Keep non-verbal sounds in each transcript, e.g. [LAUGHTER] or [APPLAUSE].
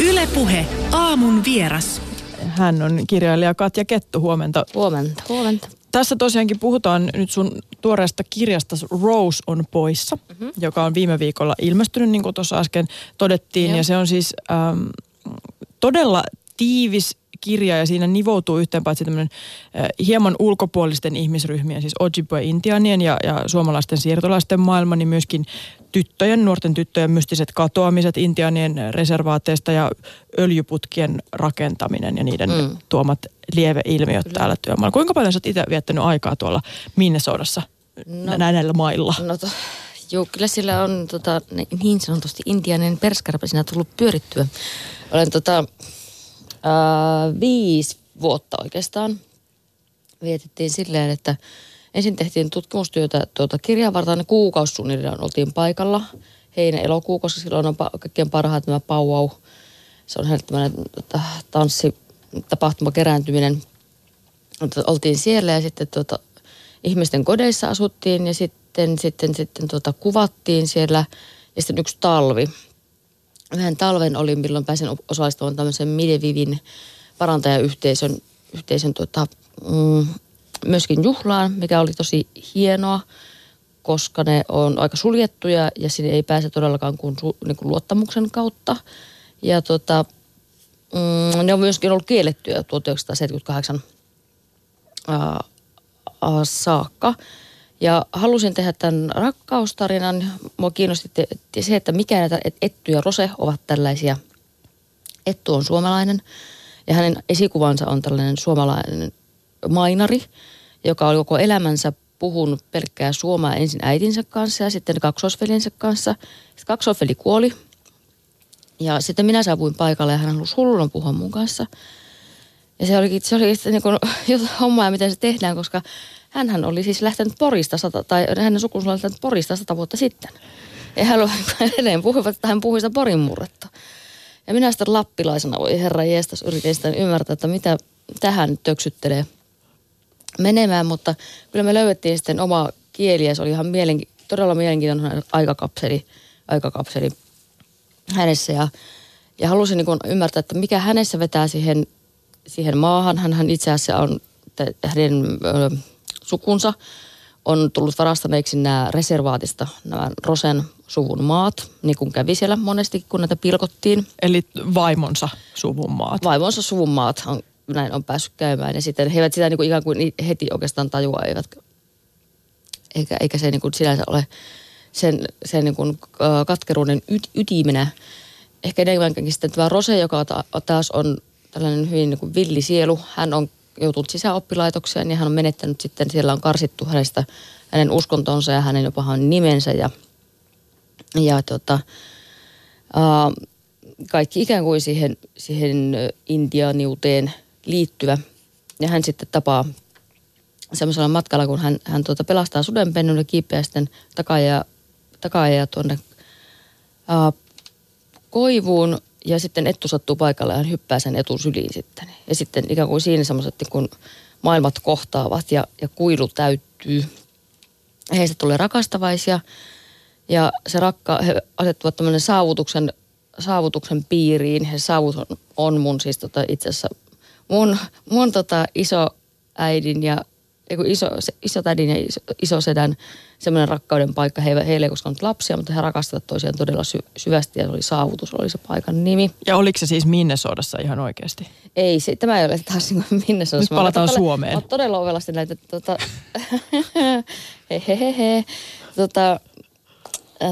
Ylepuhe aamun vieras. Hän on kirjailija Katja Kettu, huomenta. Huomenta, huomenta. Tässä tosiaankin puhutaan nyt sun tuoreesta kirjasta Rose on poissa, mm-hmm. joka on viime viikolla ilmestynyt, niin kuin tuossa äsken todettiin. Joo. Ja se on siis äm, todella tiivis kirja ja siinä nivoutuu yhteen paitsi tämmöinen äh, hieman ulkopuolisten ihmisryhmien, siis Ojibwe-intianien ja, ja suomalaisten siirtolaisten maailma, niin myöskin tyttöjen, nuorten tyttöjen mystiset katoamiset intianien reservaateista ja öljyputkien rakentaminen ja niiden mm. tuomat lieveilmiöt Kyllä. täällä työmaalla. Kuinka paljon sä oot itse viettänyt aikaa tuolla Minnesodassa no, näillä mailla? No to, joo, kyllä sillä on tota, niin sanotusti intianen perskarpa siinä tullut pyörittyä. Olen tota, ää, viisi vuotta oikeastaan vietettiin silleen, että ensin tehtiin tutkimustyötä tuota kirjaa varten, kuukausi oltiin paikalla. Heinä elokuu, koska silloin on pa- kaikkein parhaat tämä pauau. Se on tämmöinen tota, tanssi, tapahtuma, kerääntyminen. Oltiin siellä ja sitten tuota, ihmisten kodeissa asuttiin ja sitten, sitten, sitten tuota, kuvattiin siellä. Ja sitten yksi talvi, yhden talven oli, milloin pääsin osallistumaan tämmöisen Midevivin parantajayhteisön yhteisön, tota, mm, myöskin juhlaan, mikä oli tosi hienoa, koska ne on aika suljettuja ja sinne ei pääse todellakaan kuin, su, niin kuin luottamuksen kautta. Ja tota, mm, ne on myöskin ollut kiellettyjä 1978 ää, saakka. Ja halusin tehdä tämän rakkaustarinan. Mua kiinnosti se, että mikä näitä Etty ja Rose ovat tällaisia. Ettu on suomalainen ja hänen esikuvansa on tällainen suomalainen mainari, joka oli koko elämänsä puhunut pelkkää suomaa ensin äitinsä kanssa ja sitten kaksosvelinsä kanssa. Sitten kaksosveli kuoli ja sitten minä saavuin paikalle ja hän halusi hulluna puhua mun kanssa. Ja se oli, se oli niin kuin, [LAUGHS] hommaa, miten se tehdään, koska hän oli siis lähtenyt Porista, sata, tai hänen sukunsa oli lähtenyt Porista sata vuotta sitten. Ja hän [LAUGHS] edelleen puhuivat, että hän puhui sitä Porin murretta. Ja minä sitten lappilaisena, voi herra jeestas, yritin sitä ymmärtää, että mitä tähän töksyttelee menemään, mutta kyllä me löydettiin sitten oma kieli ja se oli ihan mielenki- todella mielenkiintoinen aikakapseli, aikakapseli hänessä ja, ja halusin niin kuin ymmärtää, että mikä hänessä vetää siihen, siihen maahan. Hän itse asiassa on hänen ö, sukunsa on tullut varastaneeksi nämä reservaatista, nämä Rosen suvun maat, niin kuin kävi siellä monesti, kun näitä pilkottiin. Eli vaimonsa suvun maat. Vaimonsa suvun maat on, näin on päässyt käymään. Ja sitten he eivät sitä niin kuin ikään kuin heti oikeastaan tajua, eivät, eikä, eikä se niin kuin sinänsä ole sen, sen niin kuin katkeruuden yt, ytimenä. Ehkä enemmänkin sitten tämä Rose, joka taas on tällainen hyvin niin kuin villisielu. Hän on joutunut sisäoppilaitokseen ja hän on menettänyt sitten, siellä on karsittu hänestä hänen uskontonsa ja hänen jopa hänen nimensä ja, ja tota, ää, kaikki ikään kuin siihen, siihen intiaaniuteen liittyvä. Ja hän sitten tapaa semmoisella matkalla, kun hän, hän tuota pelastaa sudenpennun ja kiipeää sitten takaa ja, tuonne ää, koivuun ja sitten Ettu sattuu paikalle ja hän hyppää sen etun syliin sitten. Ja sitten ikään kuin siinä semmoiset niin kun maailmat kohtaavat ja, ja kuilu täyttyy. Heistä tulee rakastavaisia ja se rakka, he asettuvat tämmöinen saavutuksen, saavutuksen piiriin. He saavutus on, on mun siis tota itse asiassa mun, mun tota iso äidin ja iso, iso tädin ja iso, iso sedän semmoinen rakkauden paikka. He, heille ei koskaan lapsia, mutta he rakastavat toisiaan todella sy, syvästi ja se oli saavutus, oli se paikan nimi. Ja oliko se siis Minnesodassa ihan oikeasti? Ei, se, tämä ei ole taas niin Minnesodassa. Nyt palataan todella, Suomeen. Mä todella ovelasti näitä, tota, [LAUGHS] hehehe, tota,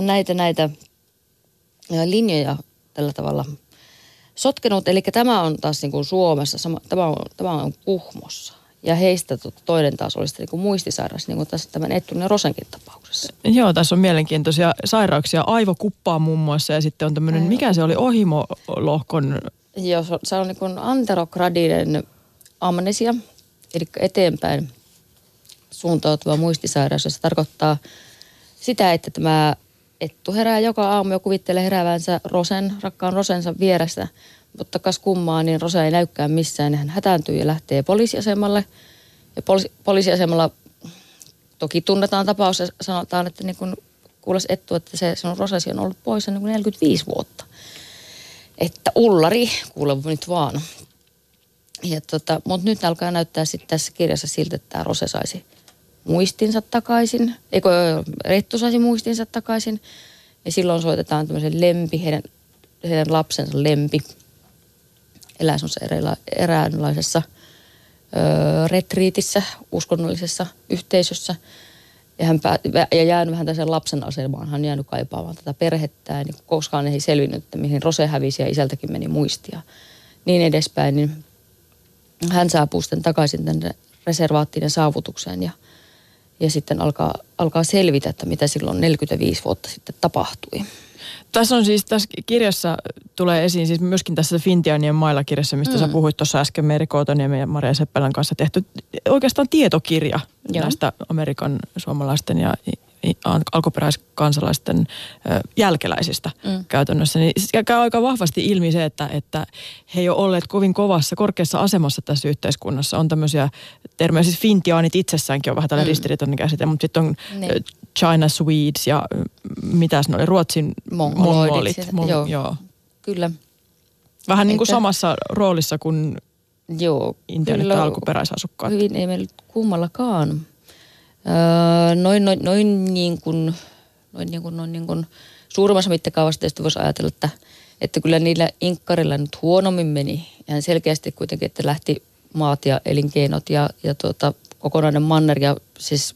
näitä, näitä linjoja tällä tavalla sotkenut. Eli tämä on taas niin kuin Suomessa, sama, tämä, on, tämä on Kuhmossa. Ja heistä toinen taas oli sitten niin muistisairas, niin kuin tässä tämän Ettun ja Rosenkin tapauksessa. Joo, tässä on mielenkiintoisia sairauksia. Aivokuppaa muun muassa ja sitten on tämmöinen, Aivan. mikä se oli, ohimolohkon... Joo, se on niin kuin anterokradinen amnesia, eli eteenpäin suuntautuva muistisairaus. Ja se tarkoittaa sitä, että tämä Ettu herää joka aamu ja kuvittelee heräävänsä Rosen, rakkaan Rosensa vieressä – mutta kas kummaa, niin Rosa ei näykään missään. Hän hätääntyy ja lähtee poliisiasemalle. Ja poliisi, poliisiasemalla toki tunnetaan tapaus ja sanotaan, että niin kun kuules Ettu, että se sinun Rosasi on ollut poissa niin 45 vuotta. että ullari, kuule nyt vaan. Ja tota, mutta nyt alkaa näyttää sitten tässä kirjassa siltä, että tämä Rose saisi muistinsa takaisin, eikö Rettu saisi muistinsa takaisin. Ja silloin soitetaan tämmöisen lempi, heidän, heidän lapsensa lempi, elää semmoisessa eräänlaisessa ö, retriitissä, uskonnollisessa yhteisössä. Ja, hän pää, ja jäänyt vähän tällaisen lapsen asemaan. Hän on jäänyt kaipaamaan tätä perhettä, niin koskaan ei selvinnyt, että mihin Rose hävisi ja isältäkin meni muistia. Niin edespäin, niin hän saapuu sitten takaisin tänne reservaattiin ja saavutukseen ja, ja sitten alkaa, alkaa selvitä, että mitä silloin 45 vuotta sitten tapahtui. Tässä on siis, tässä kirjassa tulee esiin siis myöskin tässä Fintianien mailla kirjassa, mistä mm. sä puhuit tuossa äsken Meri Kootoniemen ja Maria Seppälän kanssa tehty oikeastaan tietokirja Joo. näistä Amerikan suomalaisten ja alkuperäiskansalaisten jälkeläisistä mm. käytännössä, niin käy aika vahvasti ilmi se, että, että he ei ole olleet kovin kovassa, korkeassa asemassa tässä yhteiskunnassa. On tämmöisiä termejä, siis fintiaanit itsessäänkin on vähän tällainen mm. ristiriitainen käsite, mutta sitten on niin. China Swedes ja mitäs ne oli, Ruotsin mongolit. Mon, joo, joo, kyllä. Vähän niin kuin samassa roolissa kuin Joo, intiaanit alkuperäisasukkaat. Hyvin ei meillä kummallakaan Öö, noin, noin, noin niin kuin, noin niin kuin, noin niin kuin suurimmassa mittakaavassa tietysti voisi ajatella, että, että kyllä niillä inkkarilla nyt huonommin meni. Ihan selkeästi kuitenkin, että lähti maat ja elinkeinot ja, ja tuota, kokonainen manner ja siis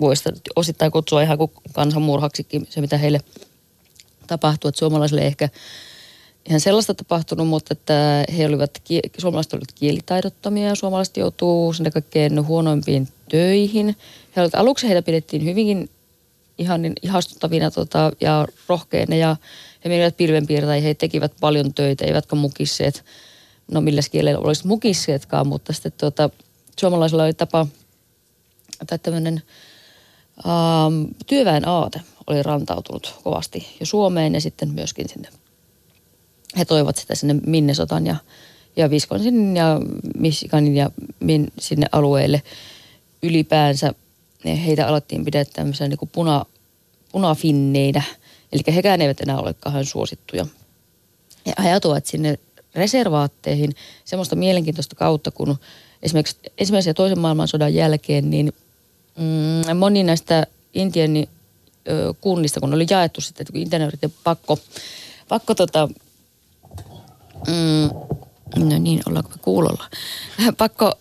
voisi osittain kutsua ihan kuin kansanmurhaksikin se, mitä heille tapahtui. Että suomalaisille ehkä ihan sellaista tapahtunut, mutta että he olivat, suomalaiset olivat kielitaidottomia ja suomalaiset joutuu sinne kaikkein huonoimpiin töihin. He olivat, aluksi heitä pidettiin hyvinkin ihan niin ihastuttavina tota, ja rohkeina ja he menivät pilvenpiirtäjiin, he tekivät paljon töitä, eivätkä mukisseet. No millä kielellä olisi mukisseetkaan, mutta sitten tota, suomalaisilla oli tapa, tai tämmöinen ähm, työväen aate oli rantautunut kovasti jo Suomeen ja sitten myöskin sinne. He toivat sitä sinne Minnesotan ja, ja Wisconsin ja Michiganin ja min, sinne alueelle – ylipäänsä heitä alettiin pitää tämmöisenä niin kuin puna, punafinneinä. Eli hekään eivät enää ole kauhean suosittuja. Ja ajatuvat sinne reservaatteihin semmoista mielenkiintoista kautta, kun esimerkiksi ensimmäisen ja toisen maailmansodan jälkeen, niin mm, moni näistä Intian kunnista, kun oli jaettu sitten, kun Intian pakko, pakko tota, mm, no niin, ollaanko me kuulolla, [LAUGHS] pakko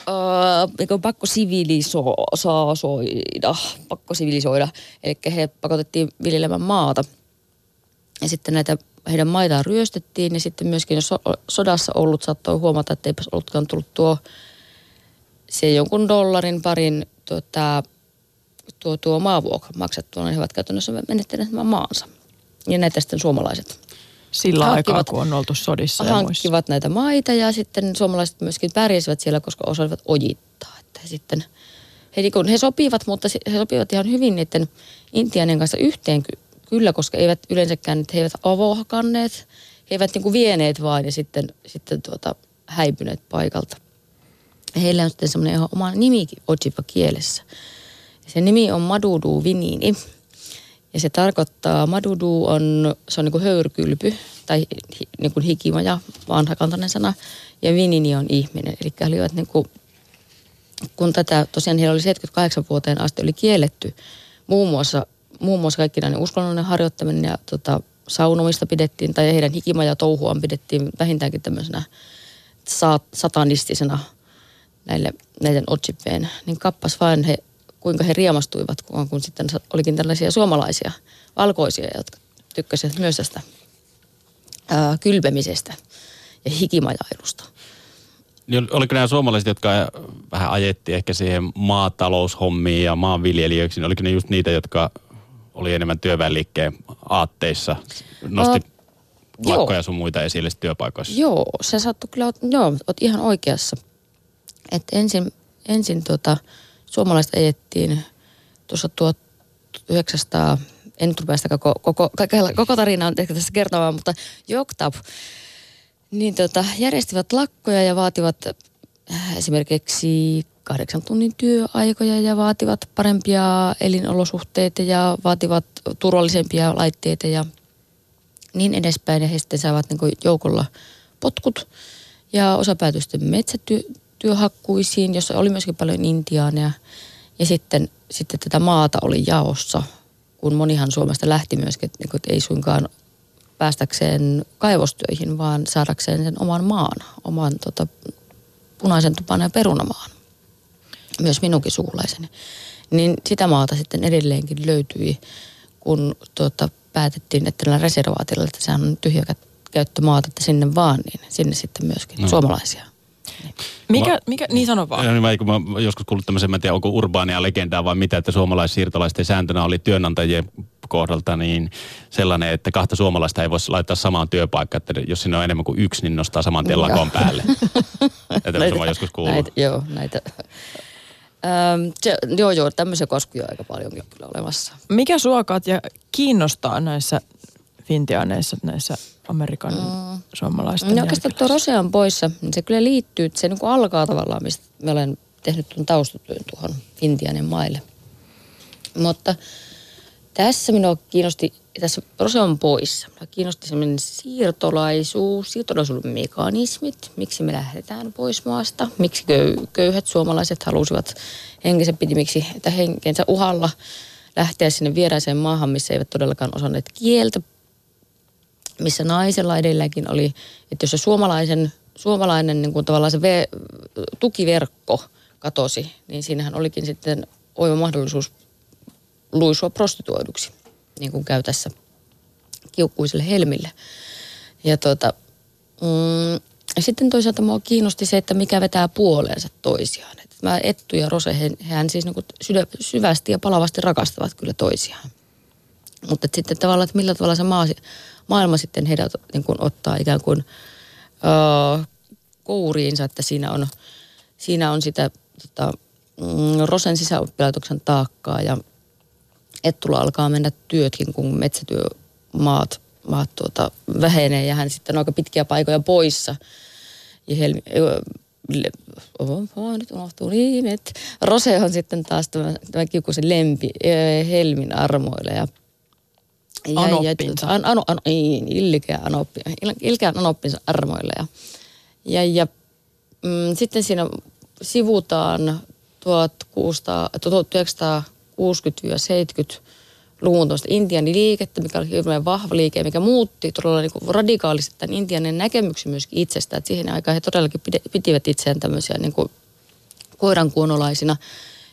äh, pakko sivilisoida, pakko sivilisoida. Eli he pakotettiin viljelemään maata. Ja sitten näitä heidän maitaan ryöstettiin ja sitten myöskin jos sodassa ollut saattoi huomata, että eipäs ollutkaan tullut tuo se jonkun dollarin parin tuota, tuo, tuo maavuokra maksettua, niin he ovat käytännössä menettäneet maansa. Ja näitä sitten suomalaiset sillä aikaa, kun on oltu sodissa ja Hankkivat muissa. näitä maita ja sitten suomalaiset myöskin pärjäsivät siellä, koska osasivat ojittaa. Että sitten, he, niin he sopivat, mutta he sopivat ihan hyvin niiden intianien kanssa yhteen kyllä, koska eivät yleensäkään, he eivät avohakanneet, he eivät niin kuin vieneet vain ja sitten, sitten tuota, häipyneet paikalta. Heillä on sitten semmoinen ihan oma nimikin Ojipa kielessä. Se nimi on Madudu Vinini ja se tarkoittaa, madudu on, se on niin kuin höyrkylpy tai hi, niin kuin hikimaja, vanhakantainen sana. Ja vinini on ihminen. Eli he olivat niin kuin, kun tätä, tosiaan heillä oli 78 vuoteen asti oli kielletty muun muassa, muun muassa kaikki näiden uskonnollinen harjoittaminen ja tota, saunomista pidettiin, tai heidän hikimaja touhuaan pidettiin vähintäänkin tämmöisenä satanistisena näille, näiden otsippeen, niin kappas vain he kuinka he riemastuivat, kun, kun sitten olikin tällaisia suomalaisia valkoisia, jotka tykkäsivät myös tästä ää, kylpemisestä ja hikimajailusta. Niin oliko nämä suomalaiset, jotka vähän ajettiin ehkä siihen maataloushommiin ja maanviljelijöiksi, niin oliko ne just niitä, jotka oli enemmän työväenliikkeen aatteissa, nosti uh, lakkoja sun muita esille työpaikoissa? Joo, se saattoi kyllä, joo, oot ihan oikeassa. että ensin, ensin tota, suomalaiset ajettiin tuossa 1900, en nyt rupea sitä koko, koko, koko tarinaa ehkä tässä kertomaan, mutta Joktab, niin tota, järjestivät lakkoja ja vaativat äh, esimerkiksi kahdeksan tunnin työaikoja ja vaativat parempia elinolosuhteita ja vaativat turvallisempia laitteita ja niin edespäin. Ja he sitten saavat niin joukolla potkut ja osa päätyi sitten metsätyöhakkuisiin, jossa oli myöskin paljon intiaaneja. Ja sitten, sitten tätä maata oli jaossa, kun monihan Suomesta lähti myöskin, että, niin kuin, että ei suinkaan päästäkseen kaivostöihin, vaan saadakseen sen oman maan, oman tota, punaisen tupan ja perunamaan. Myös minunkin sukulaiseni. Niin sitä maata sitten edelleenkin löytyi, kun tuota, päätettiin, että tällä reservaatilla, että sehän on tyhjä käyttömaata, että sinne vaan, niin sinne sitten myöskin no. suomalaisia. Mikä, mikä, niin sano vaan. Ja, niin, kun mä joskus kuullut tämmöisen, mä en tiedä, onko urbaania legendaa vai mitä, että suomalaissiirtolaisten sääntönä oli työnantajien kohdalta niin sellainen, että kahta suomalaista ei voisi laittaa samaan työpaikkaan, että jos siinä on enemmän kuin yksi, niin nostaa saman tien lakon päälle. [LAUGHS] että näitä, mä joskus kuullut. Näitä, joo, näitä. Ähm, se, joo, joo, tämmöisiä kaskuja aika paljonkin kyllä olemassa. Mikä sua Katja kiinnostaa näissä fintiaaneissa, näissä Amerikan mm. suomalaisten No oikeastaan tuo Rose on poissa, niin se kyllä liittyy, että se niin kuin alkaa tavallaan, mistä me olen tehnyt tuon taustatyön tuohon Fintianen maille. Mutta tässä minua kiinnosti, tässä Rose on poissa, minua kiinnosti semmoinen siirtolaisuus, siirtolaisuuden mekanismit, miksi me lähdetään pois maasta, miksi köyhät suomalaiset halusivat henkensä pitimiksi, että henkensä uhalla lähteä sinne vieraiseen maahan, missä eivät todellakaan osanneet kieltä, missä naisella edelläkin oli, että jos se suomalaisen, suomalainen niin kuin tavallaan se ve, tukiverkko katosi, niin siinähän olikin sitten oiva mahdollisuus luisua prostituoiduksi, niin kuin käy tässä kiukkuiselle helmille. Ja tota, mm, sitten toisaalta mua kiinnosti se, että mikä vetää puoleensa toisiaan. Et mä Ettu ja Rose, he, hehän siis niin syvästi ja palavasti rakastavat kyllä toisiaan. Mutta sitten tavallaan, että millä tavalla se maa, maailma sitten heidät niin kuin ottaa ikään kuin ö, kouriinsa, että siinä on, siinä on sitä tota, mm, Rosen sisäoppilaitoksen taakkaa ja Ettulla alkaa mennä työtkin, kun metsätyömaat maat tuota, vähenee ja hän sitten on aika pitkiä paikoja poissa. Ja Helmi, oh, nyt unohtuu nimet. Rose on sitten taas tämä, tämä kiukuisen lempi Helmin armoille ja Anoppinsa. Ja, an, an, an, niin, ilkeä, anoppi, ilkeä anoppinsa armoille. Ja, ja, ja mm, sitten siinä sivutaan 1960-70-luvun liikettä, mikä oli hyvin vahva liike, mikä muutti todella niin kuin radikaalisti tämän Intianin näkemyksen myöskin itsestä. Että siihen aikaan he todellakin pitivät itseään tämmöisiä niin kuin koirankuonolaisina.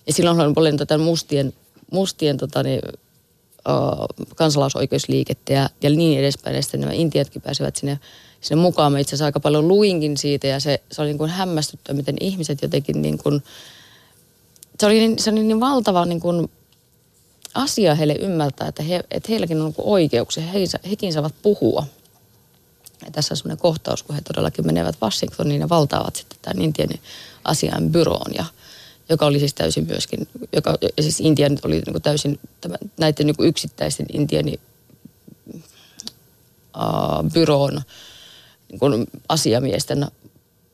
Ja silloin oli paljon tätä mustien, mustien tota, niin, kansalaisoikeusliikettä ja, ja niin edespäin. Ja sitten nämä intiatkin pääsevät sinne, sinne mukaan. Mä itse asiassa aika paljon luinkin siitä ja se, se oli niin kuin hämmästyttävä, miten ihmiset jotenkin niin kuin, se oli niin, se oli niin valtava niin kuin asia heille ymmärtää, että, he, että heilläkin on niin oikeuksia, he, hekin saavat puhua. Ja tässä on sellainen kohtaus, kun he todellakin menevät Washingtoniin ja valtaavat sitten tämän Intian asian byroon ja joka oli siis täysin myöskin, joka, siis Intian oli niin täysin näiden niin kuin yksittäisten Intiani uh, byroon niin kuin asiamiesten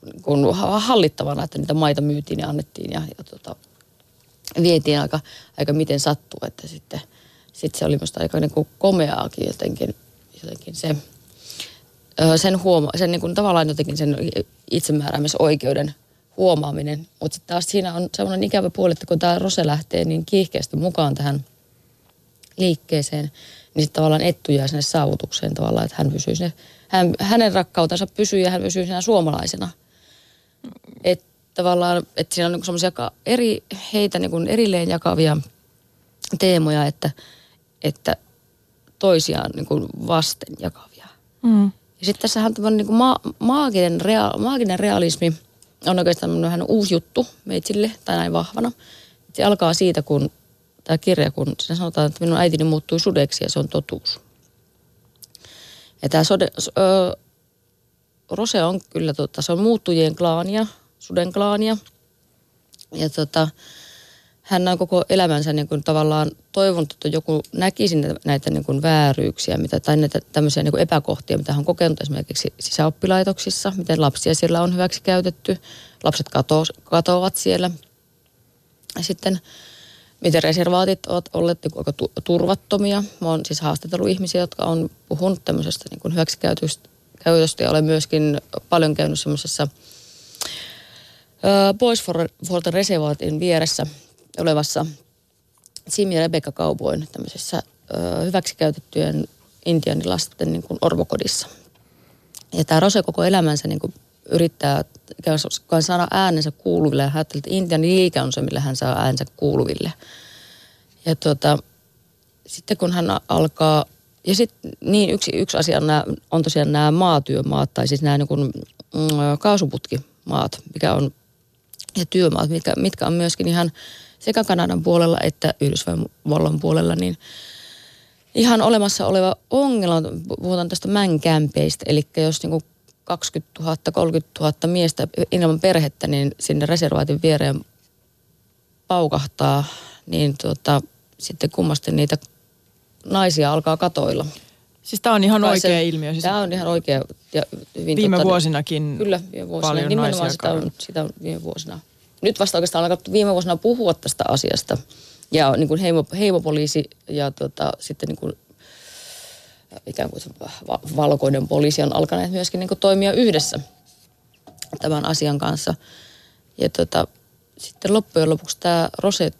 niin kuin hallittavana, että niitä maita myytiin ja annettiin ja, ja tota, vietiin aika, aika miten sattuu, että sitten sit se oli minusta aika niin kuin komeaakin jotenkin, jotenkin se, sen, huoma, sen niin kuin tavallaan jotenkin sen itsemääräämisoikeuden huomaaminen. Mutta sitten taas siinä on sellainen ikävä puoli, että kun tämä Rose lähtee niin kiihkeästi mukaan tähän liikkeeseen, niin sitten tavallaan ettu jää sinne saavutukseen tavallaan, että hän pysyy sinne, hän, hänen rakkautensa pysyy ja hän pysyy siinä suomalaisena. Että tavallaan, että siinä on niin semmoisia eri, heitä niin erilleen jakavia teemoja, että, että toisiaan niin vasten jakavia. Mm. Ja sitten tässä on tämmöinen niin ma- maaginen, rea- maaginen realismi – on oikeastaan vähän uusi juttu meitsille, tai näin vahvana. Se alkaa siitä, kun tämä kirja, kun siinä sanotaan, että minun äitini muuttui sudeksi ja se on totuus. Ja tämä sode, ö, Rose on kyllä, tota, se on muuttujien klaania, suden klaania. Ja tota, hän on koko elämänsä niin kuin tavallaan toivonut, että joku näkisi näitä niin kuin vääryyksiä mitä, tai näitä tämmöisiä niin kuin epäkohtia, mitä hän on kokenut esimerkiksi sisäoppilaitoksissa, miten lapsia siellä on hyväksi käytetty. Lapset kato, katoavat siellä. Ja sitten miten reservaatit ovat olleet niin aika tu- turvattomia. Mä oon siis haastatellut ihmisiä, jotka on puhunut tämmöisestä niin kuin hyväksikäytöstä käytöstä ja olen myöskin paljon käynyt semmoisessa Boysfordin reservaatin vieressä olevassa Simi ja Rebecca Kaupoin tämmöisessä hyväksikäytettyjen intianilasten niin kuin orvokodissa. Ja tämä Rose koko elämänsä niin kuin yrittää saada äänensä kuuluville hän että Intian liike on se, millä hän saa äänensä kuuluville. Ja tuota, sitten kun hän alkaa, ja sitten niin yksi, yksi asia on, nämä, on tosiaan nämä maatyömaat, tai siis nämä niin kuin, mm, kaasuputkimaat, mikä on, ja työmaat, mitkä, mitkä on myöskin ihan sekä Kanadan puolella että Yhdysvallan puolella, niin ihan olemassa oleva ongelma, puhutaan tästä mänkämpeistä, eli jos niin kuin 20 000, 30 000 miestä ilman perhettä, niin sinne reservaatin viereen paukahtaa, niin tuota, sitten kummasti niitä naisia alkaa katoilla. Siis tämä on ihan Kai oikea se- ilmiö. Siis Tämä on ihan oikea ja hyvin viime tota, vuosinakin Kyllä, viime vuosina. paljon Nimenomaan sitä on, sitä on viime vuosina. Nyt vasta oikeastaan alkaa viime vuosina puhua tästä asiasta. Ja niin kuin heimo, heimopoliisi ja tota, sitten niin kuin, ikään kuin valkoinen poliisi on alkaneet myöskin niin toimia yhdessä tämän asian kanssa. Ja tota, sitten loppujen lopuksi tämä Rose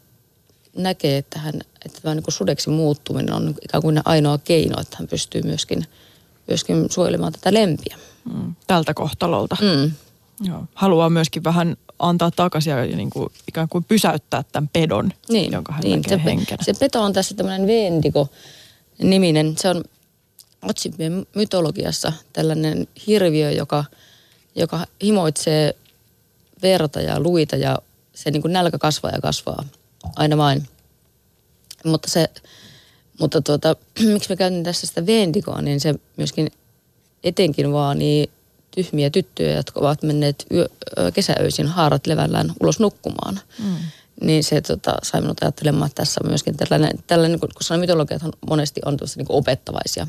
näkee, että, hän, että tämä niin sudeksi muuttuminen on ikään kuin ainoa keino, että hän pystyy myöskin, myöskin suojelemaan tätä lempiä. mm, tältä kohtalolta. Mm. Joo. Haluaa myöskin vähän antaa takaisin ja niin kuin, ikään kuin pysäyttää tämän pedon, niin, jonka hän niin, näkee se, henkenä. se peto on tässä tämmöinen Vendigo-niminen. Se on Otsipien mytologiassa tällainen hirviö, joka, joka himoitsee verta ja luita ja se niin kuin nälkä kasvaa ja kasvaa aina vain. Mutta se, mutta tuota, [CLEARS THROAT] miksi mä käytin tässä sitä Vendigoa, niin se myöskin etenkin vaanii tyhmiä tyttöjä, jotka ovat menneet yö, kesäöisin haarat levällään ulos nukkumaan. Mm. Niin se tota, sai minut ajattelemaan, että tässä on myöskin tällainen, tällainen koska mytologiat monesti on tuossa niin opettavaisia,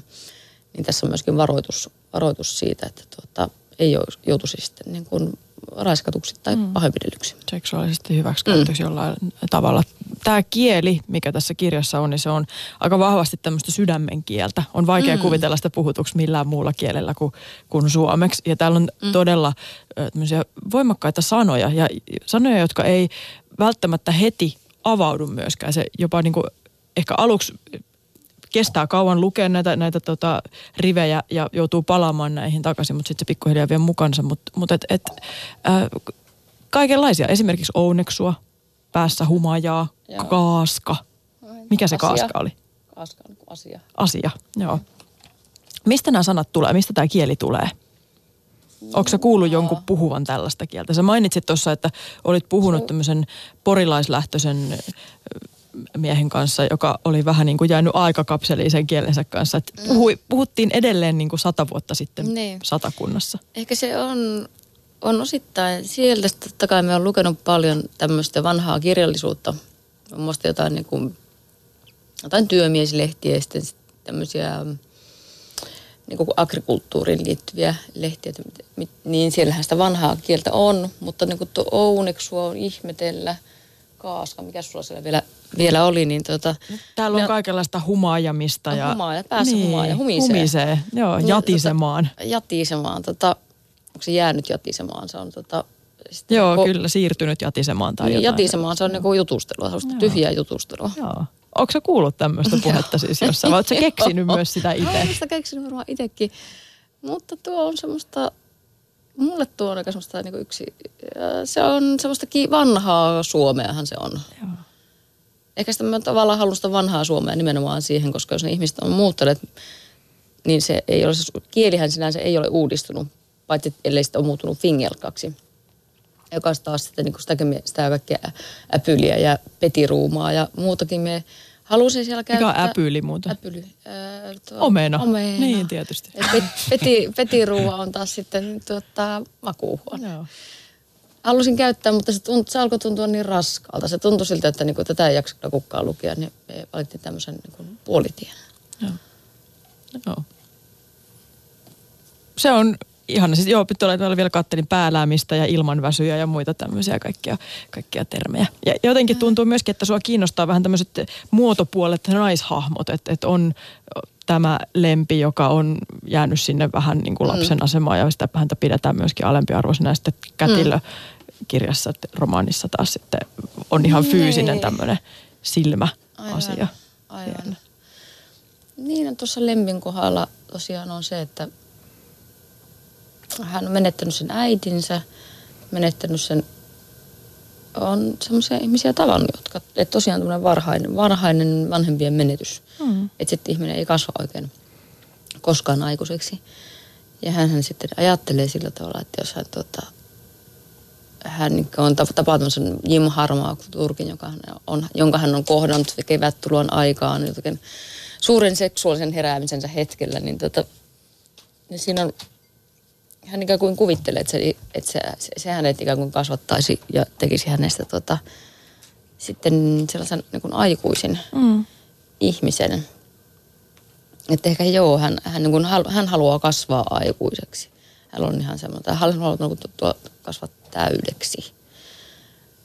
niin tässä on myöskin varoitus, varoitus siitä, että tuota, ei jou- joutuisi sitten niin kuin raiskatuksi tai mm. pahoinpidellyksi. seksuaalisesti hyväksikäytöksi mm. jollain tavalla. Tämä kieli, mikä tässä kirjassa on, niin se on aika vahvasti tämmöistä sydämen kieltä. On vaikea mm. kuvitella sitä puhutuksi millään muulla kielellä kuin, kuin suomeksi. Ja täällä on mm. todella voimakkaita sanoja ja sanoja, jotka ei välttämättä heti avaudu myöskään. Se jopa niin kuin ehkä aluksi kestää kauan lukea näitä, näitä tota, rivejä ja joutuu palaamaan näihin takaisin, mutta sitten se pikkuhiljaa vie mukansa. Mutta mut et, et, äh, kaikenlaisia, esimerkiksi ouneksua, päässä humajaa, Joo. kaaska. Mikä se Asia. kaaska oli? Kaaska on niin asia. Asia, joo. Mistä nämä sanat tulee? Mistä tämä kieli tulee? Onko sä kuullut jonkun puhuvan tällaista kieltä? Sä mainitsit tuossa, että olit puhunut tämmöisen porilaislähtöisen miehen kanssa, joka oli vähän niin kuin jäänyt aikakapseliin sen kielensä kanssa. Et puhui, puhuttiin edelleen niin kuin sata vuotta sitten Niin. satakunnassa. Ehkä se on, on osittain sieltä, totta kai me on lukenut paljon tämmöistä vanhaa kirjallisuutta, muun jotain, niin kuin, jotain työmieslehtiä ja sitten tämmöisiä niin kuin agrikulttuuriin liittyviä lehtiä, niin siellähän sitä vanhaa kieltä on, mutta niin kuin tuo ouneksua on ihmetellä, kaaska, mikä sulla siellä vielä, vielä oli, niin tota, Täällä on ne- kaikenlaista humaajamista. Ja, humaaja, päässä humaaja, humisee. Humisee, joo, Niin, jatisemaan. Tota, jatisemaan, tota, onko se jäänyt jatisemaan, se on tota, Joo, ko- kyllä, siirtynyt jatisemaan tai Niin, jotain. jatisemaan, se on niinku jutustelua, sellaista tyhjää jutustelua. Joo. Onko sä kuullut tämmöistä puhetta siis jossain? Vai oot sä [LAUGHS] keksinyt myös sitä itse? Olen sitä keksinyt varmaan itsekin. Mutta tuo on semmoista, mulle tuo on aika semmoista niinku yksi, äh, se on semmoista ki- vanhaa Suomeahan se on. Joo. Ehkä sitä mä tavallaan haluan vanhaa Suomea nimenomaan siihen, koska jos ne ihmiset on muuttaneet, niin se ei ole, se kielihän sinänsä ei ole uudistunut, paitsi ellei sitä ole muuttunut fingelkaksi. Joka on taas sitten niin sitä, sitä kaikkea äpyliä ja petiruumaa ja muutakin me halusin siellä Mikä käyttää. on äpyli muuten? Äpyli. Ää, tuo- Omena. Omena. Niin, tietysti. Pet, peti, petiruua on taas sitten tuota, makuuhuone. Joo. Halusin käyttää, mutta se, tunt, se alkoi tuntua niin raskaalta. Se tuntui siltä, että niinku, tätä ei jaksa kukaan lukea, niin me valittiin tämmöisen niinku, puolitien. Joo. Joo. Se on ihana. Siis joo, tuolla vielä kattelin pääläämistä ja ilmanväsyjä ja muita tämmöisiä kaikkia, kaikkia termejä. Ja jotenkin tuntuu myöskin, että sua kiinnostaa vähän tämmöiset muotopuolet, naishahmot, että, että on tämä lempi, joka on jäänyt sinne vähän niin kuin lapsen mm. asemaan ja sitä häntä pidetään myöskin alempiarvoisena. Ja sitten kätilö mm. Kirjassa, romaanissa taas sitten on ihan fyysinen niin. tämmöinen silmäasia. Aivan. Aivan. Niin, tuossa Lempin kohdalla tosiaan on se, että hän on menettänyt sen äitinsä, menettänyt sen, on semmoisia ihmisiä tavannut, jotka, että tosiaan tämmöinen varhainen, varhainen vanhempien menetys. Mm. Että sitten ihminen ei kasva oikein koskaan aikuiseksi. Ja hän sitten ajattelee sillä tavalla, että jos hän, tota, hän on tapahtunut sen Jim Harmaa Turkin, joka on, jonka hän on kohdannut kevät tulon aikaan jotenkin suuren seksuaalisen heräämisensä hetkellä, niin, tota, niin siinä on hän ikään kuin kuvittelee, että se, että se, se, se hänet ikään kuin kasvattaisi ja tekisi hänestä tota, sitten sellaisen niin kuin aikuisin mm. ihmisen. Että ehkä joo, hän, hän, niin kuin, hän haluaa kasvaa aikuiseksi. Hän on ihan semmoinen, niin tuo, kasvaa täydeksi.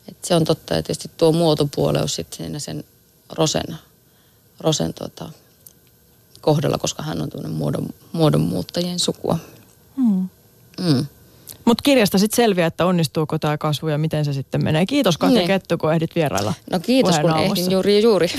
Et se on totta, että tietysti tuo muotopuoleus sitten siinä sen Rosen, Rosen tota, kohdalla, koska hän on muodon, muodonmuuttajien sukua. Mm. Mm. Mutta kirjasta sitten selviää, että onnistuuko tämä kasvu ja miten se sitten menee. Kiitos Katja niin. Kettu, kun ehdit vierailla. No kiitos, kun ehdin juuri juuri. [LAUGHS]